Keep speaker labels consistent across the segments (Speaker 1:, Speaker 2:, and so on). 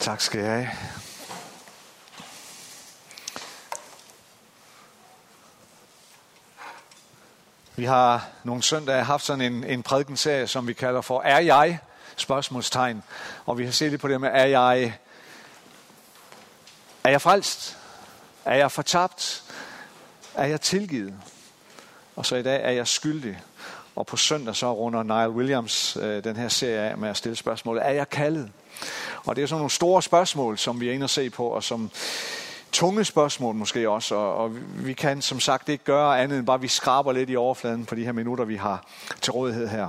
Speaker 1: Tak skal jeg have. Vi har nogle søndage haft sådan en, en prædikenserie, som vi kalder for Er jeg? Spørgsmålstegn. Og vi har set lidt på det med, er jeg, er jeg frelst? Er jeg fortabt? Er jeg tilgivet? Og så i dag er jeg skyldig. Og på søndag så runder Niall Williams øh, den her serie af med at stille spørgsmålet, er jeg kaldet? Og det er sådan nogle store spørgsmål, som vi er inde og se på, og som tunge spørgsmål måske også. Og, og vi kan som sagt ikke gøre andet end bare, at vi skraber lidt i overfladen på de her minutter, vi har til rådighed her.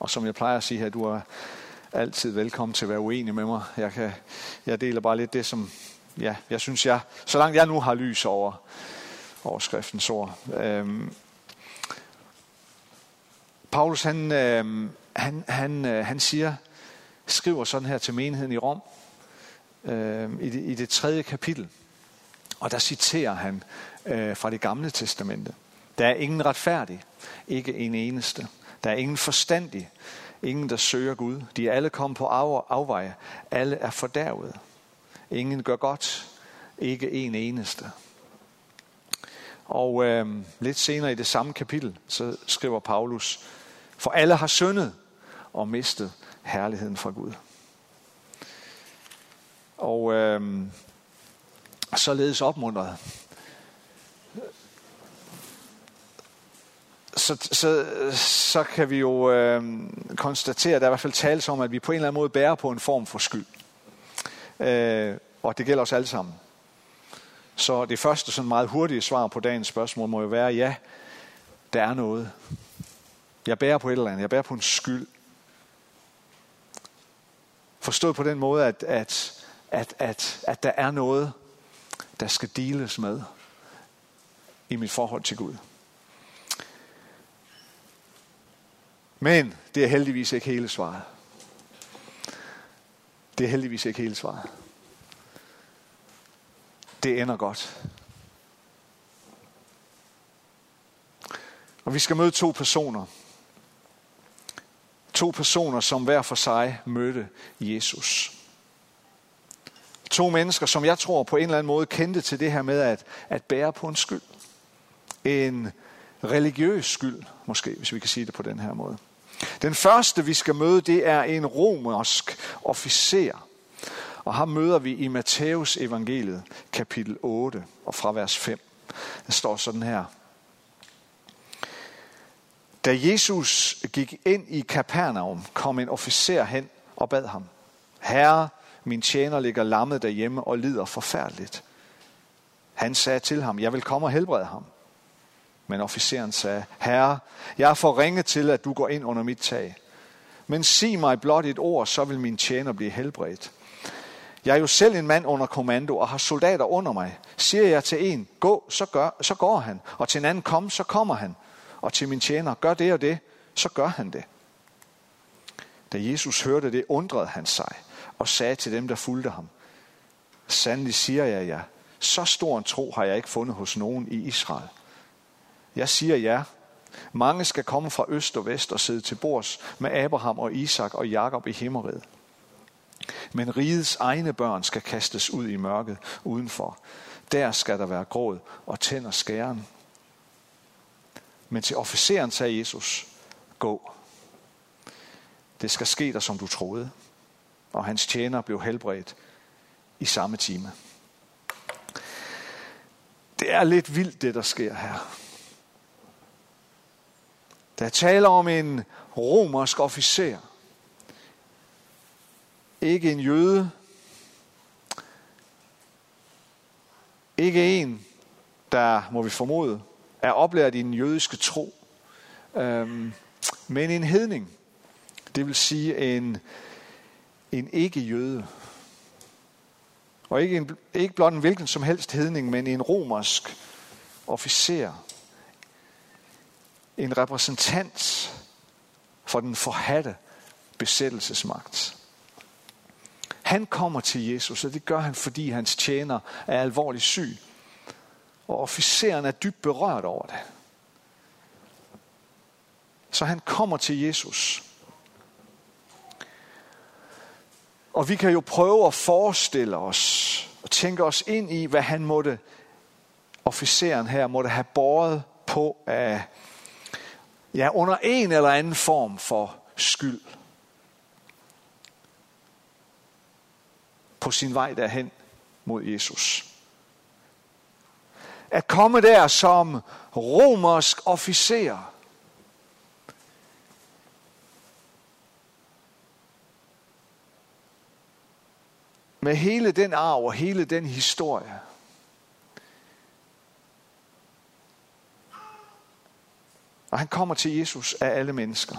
Speaker 1: Og som jeg plejer at sige her, du er altid velkommen til at være uenig med mig. Jeg, kan, jeg deler bare lidt det, som ja, jeg synes, jeg, så langt jeg nu har lys over, overskriftens ord. Øhm, Paulus, han, øhm, han, han, øh, han siger, skriver sådan her til menigheden i Rom, øh, i, det, i det tredje kapitel. Og der citerer han øh, fra det gamle testamente. Der er ingen retfærdig, ikke en eneste. Der er ingen forstandig, ingen der søger Gud. De er alle kommet på af, afveje. Alle er fordærvet. Ingen gør godt, ikke en eneste. Og øh, lidt senere i det samme kapitel, så skriver Paulus, for alle har syndet og mistet herligheden fra Gud. Og øh, således opmuntret. Så, så, så kan vi jo øh, konstatere, at der er i hvert fald tales om, at vi på en eller anden måde bærer på en form for skyld. Øh, og det gælder os alle sammen. Så det første sådan meget hurtige svar på dagens spørgsmål må jo være, ja, der er noget. Jeg bærer på et eller andet. Jeg bærer på en skyld. Forstået på den måde, at, at, at, at, at der er noget, der skal deles med i mit forhold til Gud. Men det er heldigvis ikke hele svaret. Det er heldigvis ikke hele svaret. Det ender godt. Og vi skal møde to personer, To personer, som hver for sig mødte Jesus. To mennesker, som jeg tror på en eller anden måde kendte til det her med at, at bære på en skyld. En religiøs skyld, måske, hvis vi kan sige det på den her måde. Den første, vi skal møde, det er en romersk officer. Og ham møder vi i Matthæus evangeliet, kapitel 8, og fra vers 5. Der står sådan her. Da Jesus gik ind i Kapernaum, kom en officer hen og bad ham. Herre, min tjener ligger lammet derhjemme og lider forfærdeligt. Han sagde til ham, jeg vil komme og helbrede ham. Men officeren sagde, Herre, jeg er for ringe til, at du går ind under mit tag. Men sig mig blot et ord, så vil min tjener blive helbredt. Jeg er jo selv en mand under kommando og har soldater under mig. Siger jeg til en, gå, så, gør, så går han. Og til en anden, kom, så kommer han og til min tjener, gør det og det, så gør han det. Da Jesus hørte det, undrede han sig og sagde til dem, der fulgte ham, Sandelig siger jeg jer, så stor en tro har jeg ikke fundet hos nogen i Israel. Jeg siger jer, mange skal komme fra øst og vest og sidde til bords med Abraham og Isak og Jakob i himmeriget. Men rigets egne børn skal kastes ud i mørket udenfor. Der skal der være gråd og tænder skæren. Men til officeren sagde Jesus, gå. Det skal ske der, som du troede. Og hans tjener blev helbredt i samme time. Det er lidt vildt, det der sker her. Der taler om en romersk officer. Ikke en jøde. Ikke en, der, må vi formode, er oplært i den jødiske tro. Øhm, men en hedning, det vil sige en, en ikke-jøde. Og ikke, en, ikke blot en hvilken som helst hedning, men en romersk officer. En repræsentant for den forhatte besættelsesmagt. Han kommer til Jesus, og det gør han, fordi hans tjener er alvorligt syg. Og officeren er dybt berørt over det. Så han kommer til Jesus. Og vi kan jo prøve at forestille os og tænke os ind i, hvad han måtte, officeren her, måtte have båret på af, ja, under en eller anden form for skyld. På sin vej derhen mod Jesus. At komme der som romersk officer. Med hele den arv og hele den historie. Og han kommer til Jesus af alle mennesker.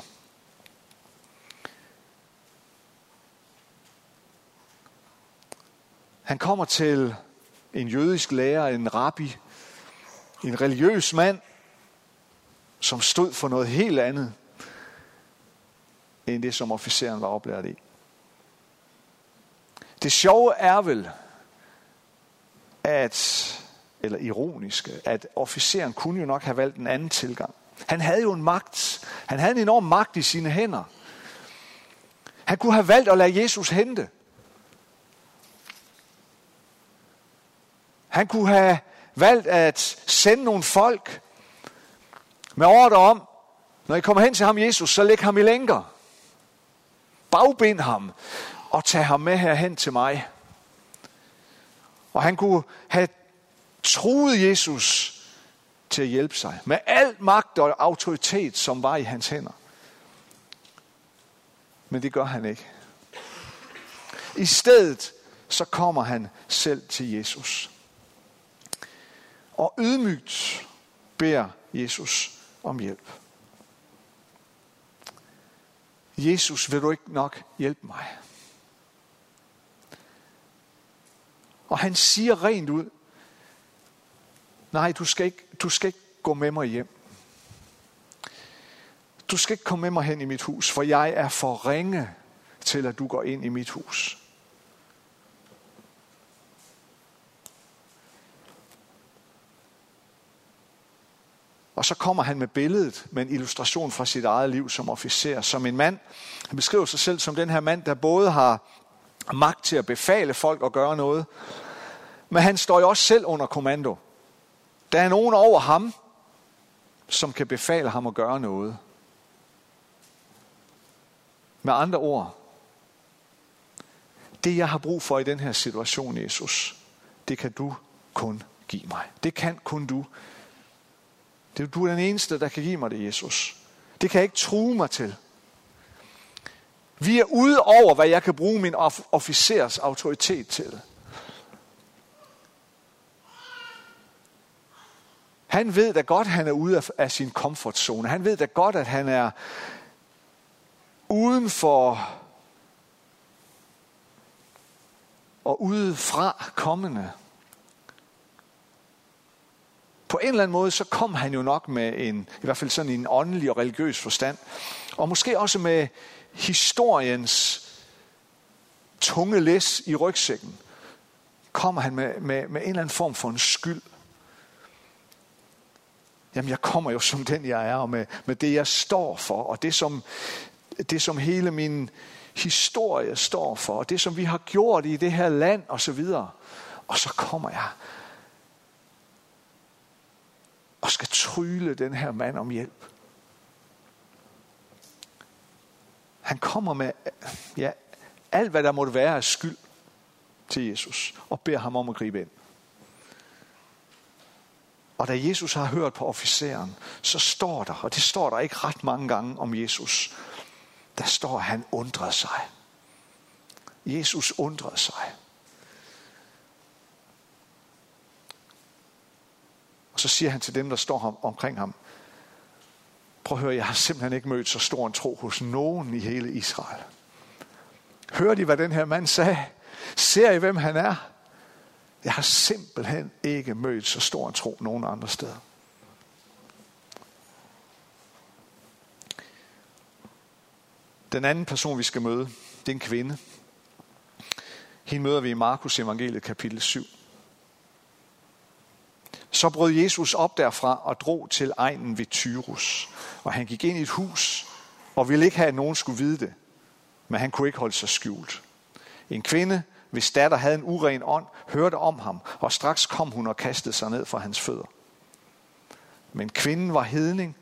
Speaker 1: Han kommer til en jødisk lærer, en rabbi, en religiøs mand, som stod for noget helt andet, end det, som officeren var oplært i. Det sjove er vel, at, eller ironiske, at officeren kunne jo nok have valgt en anden tilgang. Han havde jo en magt. Han havde en enorm magt i sine hænder. Han kunne have valgt at lade Jesus hente. Han kunne have valgt at sende nogle folk med ordre om, når I kommer hen til ham, Jesus, så læg ham i lænker. Bagbind ham og tag ham med herhen til mig. Og han kunne have troet Jesus til at hjælpe sig. Med al magt og autoritet, som var i hans hænder. Men det gør han ikke. I stedet så kommer han selv til Jesus. Og ydmygt beder Jesus om hjælp. Jesus, vil du ikke nok hjælpe mig? Og han siger rent ud, nej, du skal ikke, du skal ikke gå med mig hjem. Du skal ikke komme med mig hen i mit hus, for jeg er for ringe til, at du går ind i mit hus. Og så kommer han med billedet med en illustration fra sit eget liv som officer, som en mand. Han beskriver sig selv som den her mand, der både har magt til at befale folk at gøre noget, men han står jo også selv under kommando. Der er nogen over ham, som kan befale ham at gøre noget. Med andre ord, det jeg har brug for i den her situation, Jesus, det kan du kun give mig. Det kan kun du. Det er du er den eneste, der kan give mig det, Jesus. Det kan jeg ikke true mig til. Vi er ude over, hvad jeg kan bruge min officers autoritet til. Han ved da godt, at han er ude af, af sin komfortzone. Han ved da godt, at han er uden for og udefra kommende. På en eller anden måde, så kom han jo nok med en, i hvert fald sådan en åndelig og religiøs forstand. Og måske også med historiens tunge læs i rygsækken. Kommer han med, med, med en eller anden form for en skyld. Jamen, jeg kommer jo som den, jeg er, og med, med det, jeg står for, og det som, det, som hele min historie står for, og det, som vi har gjort i det her land, og så videre. Og så kommer jeg og skal tryle den her mand om hjælp. Han kommer med ja, alt, hvad der måtte være af skyld til Jesus, og beder ham om at gribe ind. Og da Jesus har hørt på officeren, så står der, og det står der ikke ret mange gange om Jesus, der står, at han undrede sig. Jesus undrede sig. Og så siger han til dem, der står ham, omkring ham, prøv at høre, jeg har simpelthen ikke mødt så stor en tro hos nogen i hele Israel. Hør de, hvad den her mand sagde? Ser I, hvem han er? Jeg har simpelthen ikke mødt så stor en tro nogen andre steder. Den anden person, vi skal møde, det er en kvinde. Hende møder vi i Markus evangeliet kapitel 7. Så brød Jesus op derfra og drog til egnen ved Tyrus. Og han gik ind i et hus og ville ikke have, at nogen skulle vide det. Men han kunne ikke holde sig skjult. En kvinde, hvis datter havde en uren ånd, hørte om ham, og straks kom hun og kastede sig ned for hans fødder. Men kvinden var hedning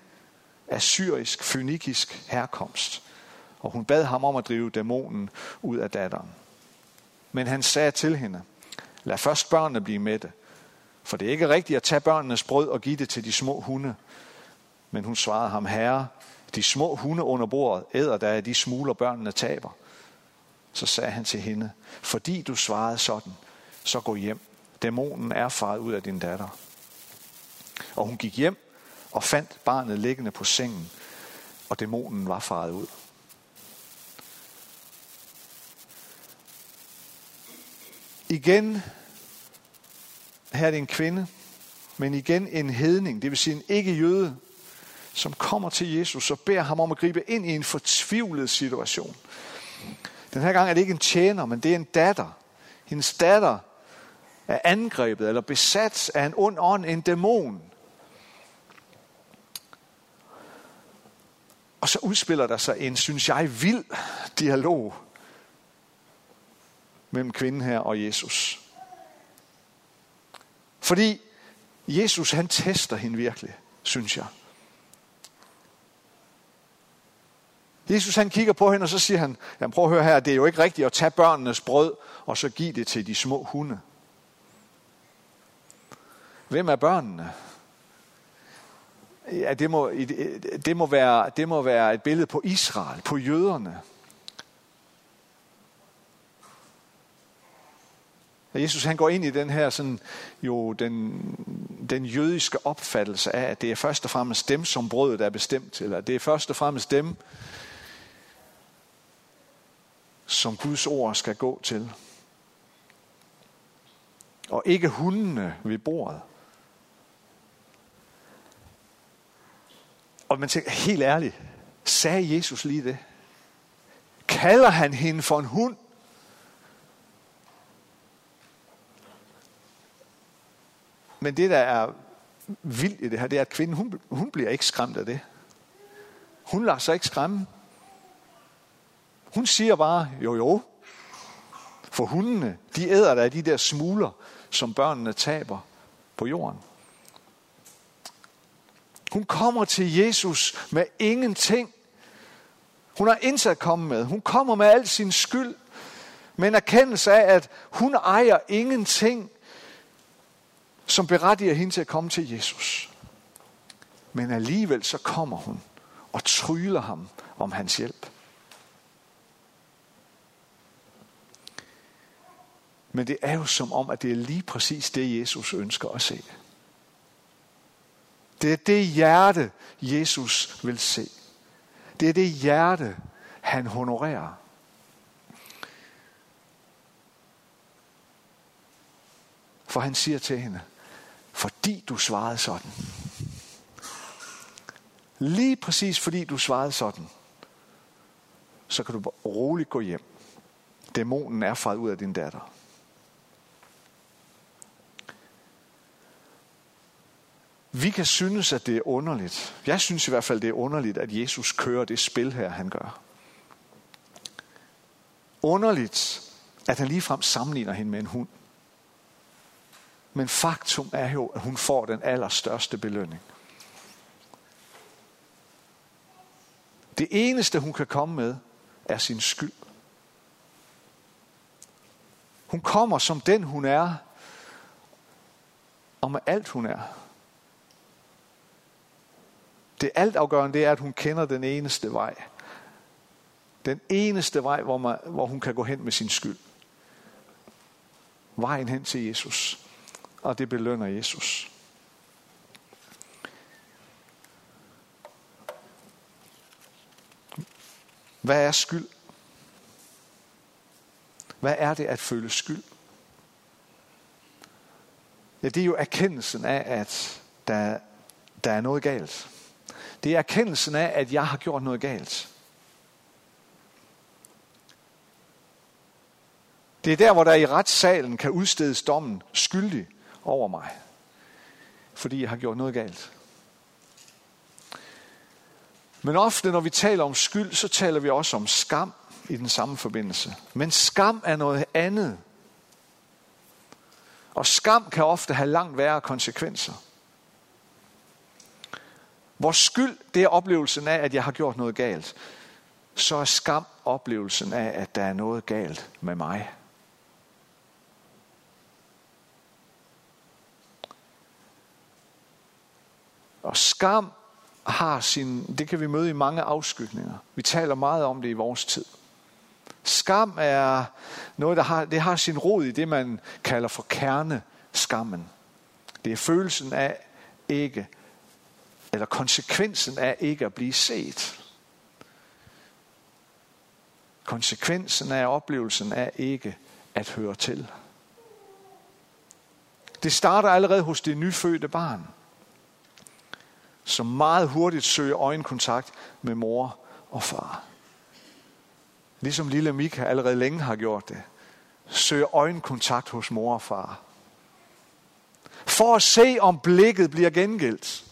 Speaker 1: af syrisk, fynikisk herkomst, og hun bad ham om at drive dæmonen ud af datteren. Men han sagde til hende, lad først børnene blive mætte, for det er ikke rigtigt at tage børnenes brød og give det til de små hunde. Men hun svarede ham, herre, de små hunde under bordet æder da de smuler børnene taber. Så sagde han til hende, fordi du svarede sådan, så gå hjem. Dæmonen er faret ud af din datter. Og hun gik hjem og fandt barnet liggende på sengen, og dæmonen var faret ud. Igen, her er det en kvinde, men igen en hedning, det vil sige en ikke-jøde, som kommer til Jesus og beder ham om at gribe ind i en fortvivlet situation. Den her gang er det ikke en tjener, men det er en datter. Hendes datter er angrebet eller besat af en ond ånd, en dæmon. Og så udspiller der sig en, synes jeg, vild dialog mellem kvinden her og Jesus. Fordi Jesus han tester hende virkelig, synes jeg. Jesus han kigger på hende, og så siger han, jamen prøv at høre her, det er jo ikke rigtigt at tage børnenes brød, og så give det til de små hunde. Hvem er børnene? Ja, det må, det, må være, det må være et billede på Israel, på jøderne. Jesus han går ind i den her sådan, jo den, den jødiske opfattelse af, at det er først og fremmest dem, som brødet er bestemt til, eller det er først og fremmest dem, som Guds ord skal gå til. Og ikke hundene ved bordet. Og man tænker, helt ærligt, sagde Jesus lige det? Kalder han hende for en hund? Men det, der er vildt i det her, det er, at kvinden, hun, hun bliver ikke skræmt af det. Hun lader sig ikke skræmme. Hun siger bare, jo jo. For hundene, de æder der de der smuler, som børnene taber på jorden. Hun kommer til Jesus med ingenting. Hun har indsat kommet med. Hun kommer med al sin skyld. Men erkendelse af, at hun ejer ingenting, som berettiger hende til at komme til Jesus. Men alligevel så kommer hun og tryller ham om hans hjælp. Men det er jo som om, at det er lige præcis det, Jesus ønsker at se. Det er det hjerte, Jesus vil se. Det er det hjerte, han honorerer. For han siger til hende, fordi du svarede sådan. Lige præcis fordi du svarede sådan, så kan du roligt gå hjem. Dæmonen er faret ud af din datter. Vi kan synes, at det er underligt. Jeg synes i hvert fald, det er underligt, at Jesus kører det spil her, han gør. Underligt, at han ligefrem sammenligner hende med en hund. Men faktum er jo, at hun får den allerstørste belønning. Det eneste, hun kan komme med, er sin skyld. Hun kommer som den, hun er, og med alt, hun er. Det altafgørende det er, at hun kender den eneste vej. Den eneste vej, hvor, man, hvor hun kan gå hen med sin skyld. Vejen hen til Jesus. Og det belønner Jesus. Hvad er skyld? Hvad er det at føle skyld? Ja, det er jo erkendelsen af, at der, der er noget galt. Det er erkendelsen af, at jeg har gjort noget galt. Det er der, hvor der i retssalen kan udstedes dommen skyldig over mig. Fordi jeg har gjort noget galt. Men ofte, når vi taler om skyld, så taler vi også om skam, i den samme forbindelse. Men skam er noget andet. Og skam kan ofte have langt værre konsekvenser. Hvor skyld, det er oplevelsen af, at jeg har gjort noget galt. Så er skam oplevelsen af, at der er noget galt med mig. Og skam har sin, det kan vi møde i mange afskygninger. Vi taler meget om det i vores tid. Skam er noget, der har, det har sin rod i det, man kalder for kerneskammen. Det er følelsen af ikke, eller konsekvensen af ikke at blive set. Konsekvensen af oplevelsen af ikke at høre til. Det starter allerede hos det nyfødte barn, som meget hurtigt søger øjenkontakt med mor og far. Ligesom lille Mika allerede længe har gjort det. Søger øjenkontakt hos mor og far. For at se, om blikket bliver gengældt.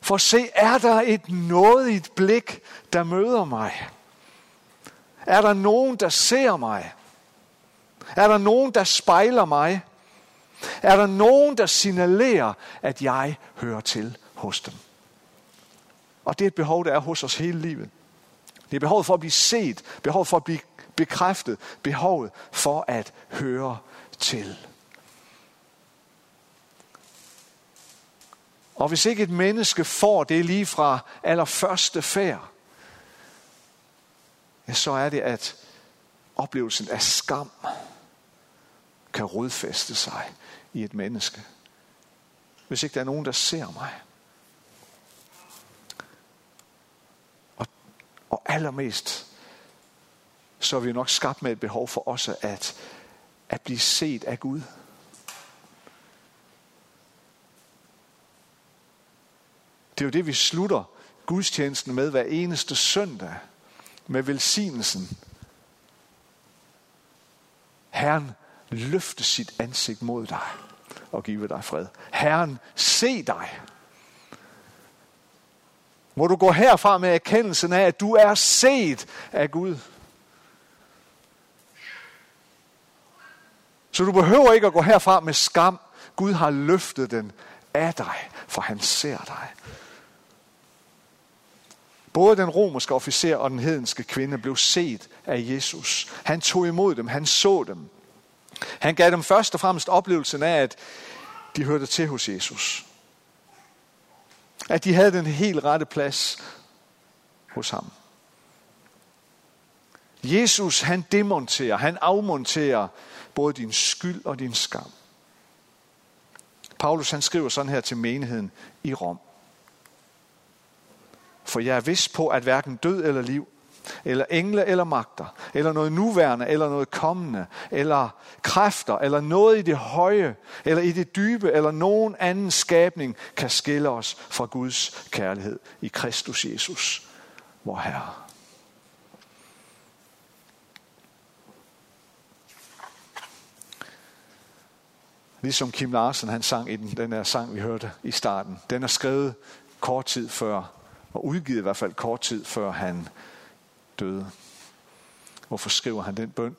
Speaker 1: For at se, er der et nådigt blik, der møder mig? Er der nogen, der ser mig? Er der nogen, der spejler mig? Er der nogen, der signalerer, at jeg hører til hos dem? Og det er et behov, der er hos os hele livet. Det er behovet for at blive set, behovet for at blive bekræftet, behovet for at høre til. Og hvis ikke et menneske får det lige fra allerførste færd, ja, så er det, at oplevelsen af skam kan rodfæste sig i et menneske. Hvis ikke der er nogen, der ser mig. Og, og allermest, så er vi nok skabt med et behov for også at, at blive set af Gud. Det er jo det, vi slutter gudstjenesten med hver eneste søndag. Med velsignelsen. Herren løfte sit ansigt mod dig og give dig fred. Herren, se dig. Må du gå herfra med erkendelsen af, at du er set af Gud. Så du behøver ikke at gå herfra med skam. Gud har løftet den af dig, for han ser dig. Både den romerske officer og den hedenske kvinde blev set af Jesus. Han tog imod dem, han så dem. Han gav dem først og fremmest oplevelsen af, at de hørte til hos Jesus. At de havde den helt rette plads hos ham. Jesus, han demonterer, han afmonterer både din skyld og din skam. Paulus, han skriver sådan her til menigheden i Rom. For jeg er vidst på, at hverken død eller liv, eller engle eller magter, eller noget nuværende, eller noget kommende, eller kræfter, eller noget i det høje, eller i det dybe, eller nogen anden skabning kan skille os fra Guds kærlighed i Kristus Jesus, vor Herre. Ligesom Kim Larsen han sang i den, den her sang, vi hørte i starten. Den er skrevet kort tid før, og udgivet i hvert fald kort tid før han døde. Hvorfor skriver han den bøn?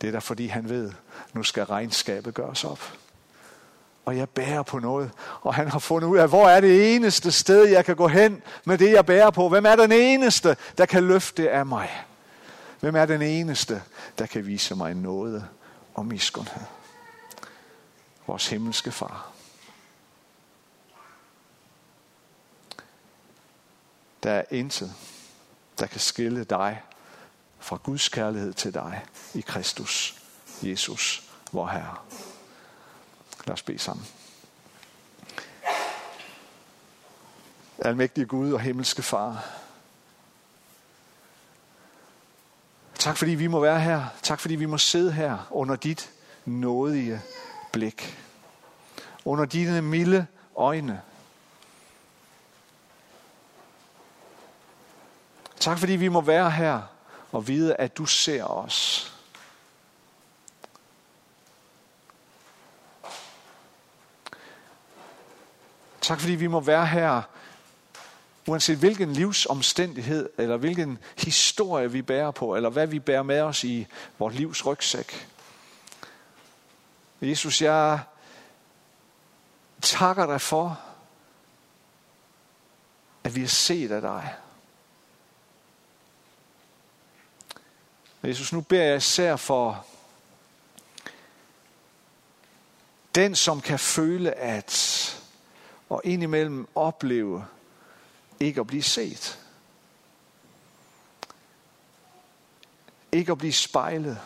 Speaker 1: Det er da fordi han ved, nu skal regnskabet gøres op. Og jeg bærer på noget. Og han har fundet ud af, hvor er det eneste sted, jeg kan gå hen med det, jeg bærer på. Hvem er den eneste, der kan løfte det af mig? Hvem er den eneste, der kan vise mig noget og miskundhed? Vores himmelske far. Der er intet, der kan skille dig fra Guds kærlighed til dig i Kristus, Jesus, vor Herre. Lad os bede sammen. Almægtige Gud og himmelske Far. Tak fordi vi må være her. Tak fordi vi må sidde her under dit nådige blik. Under dine milde øjne. Tak fordi vi må være her og vide, at du ser os. Tak fordi vi må være her Uanset hvilken livsomstændighed, eller hvilken historie vi bærer på, eller hvad vi bærer med os i vores livs rygsæk. Jesus, jeg takker dig for, at vi har set af dig. Jesus, nu beder jeg især for den, som kan føle at, og indimellem opleve, ikke at blive set. Ikke at blive spejlet.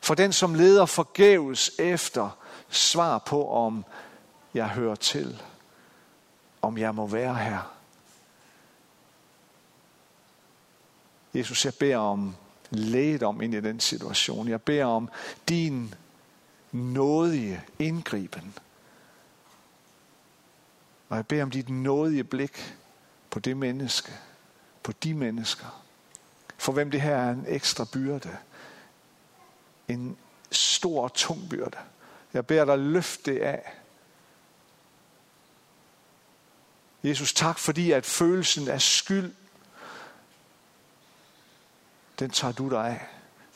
Speaker 1: For den, som leder forgæves efter svar på, om jeg hører til, om jeg må være her. Jesus, jeg beder om lægedom ind i den situation. Jeg beder om din nådige indgriben. Og jeg beder om dit nådige blik på det menneske, på de mennesker, for hvem det her er en ekstra byrde. En stor og tung byrde. Jeg beder dig løfte det af. Jesus, tak fordi at følelsen af skyld den tager du dig af.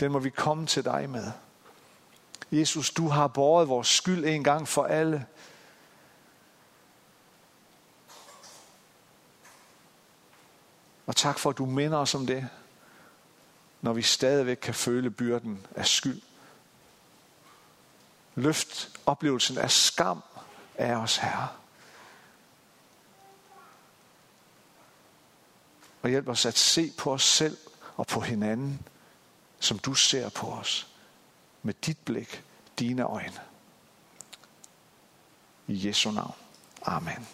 Speaker 1: Den må vi komme til dig med. Jesus, du har båret vores skyld en gang for alle. Og tak for, at du minder os om det, når vi stadigvæk kan føle byrden af skyld. Løft oplevelsen af skam af os, Herre. Og hjælp os at se på os selv og på hinanden, som du ser på os. Med dit blik, dine øjne. I Jesu navn. Amen.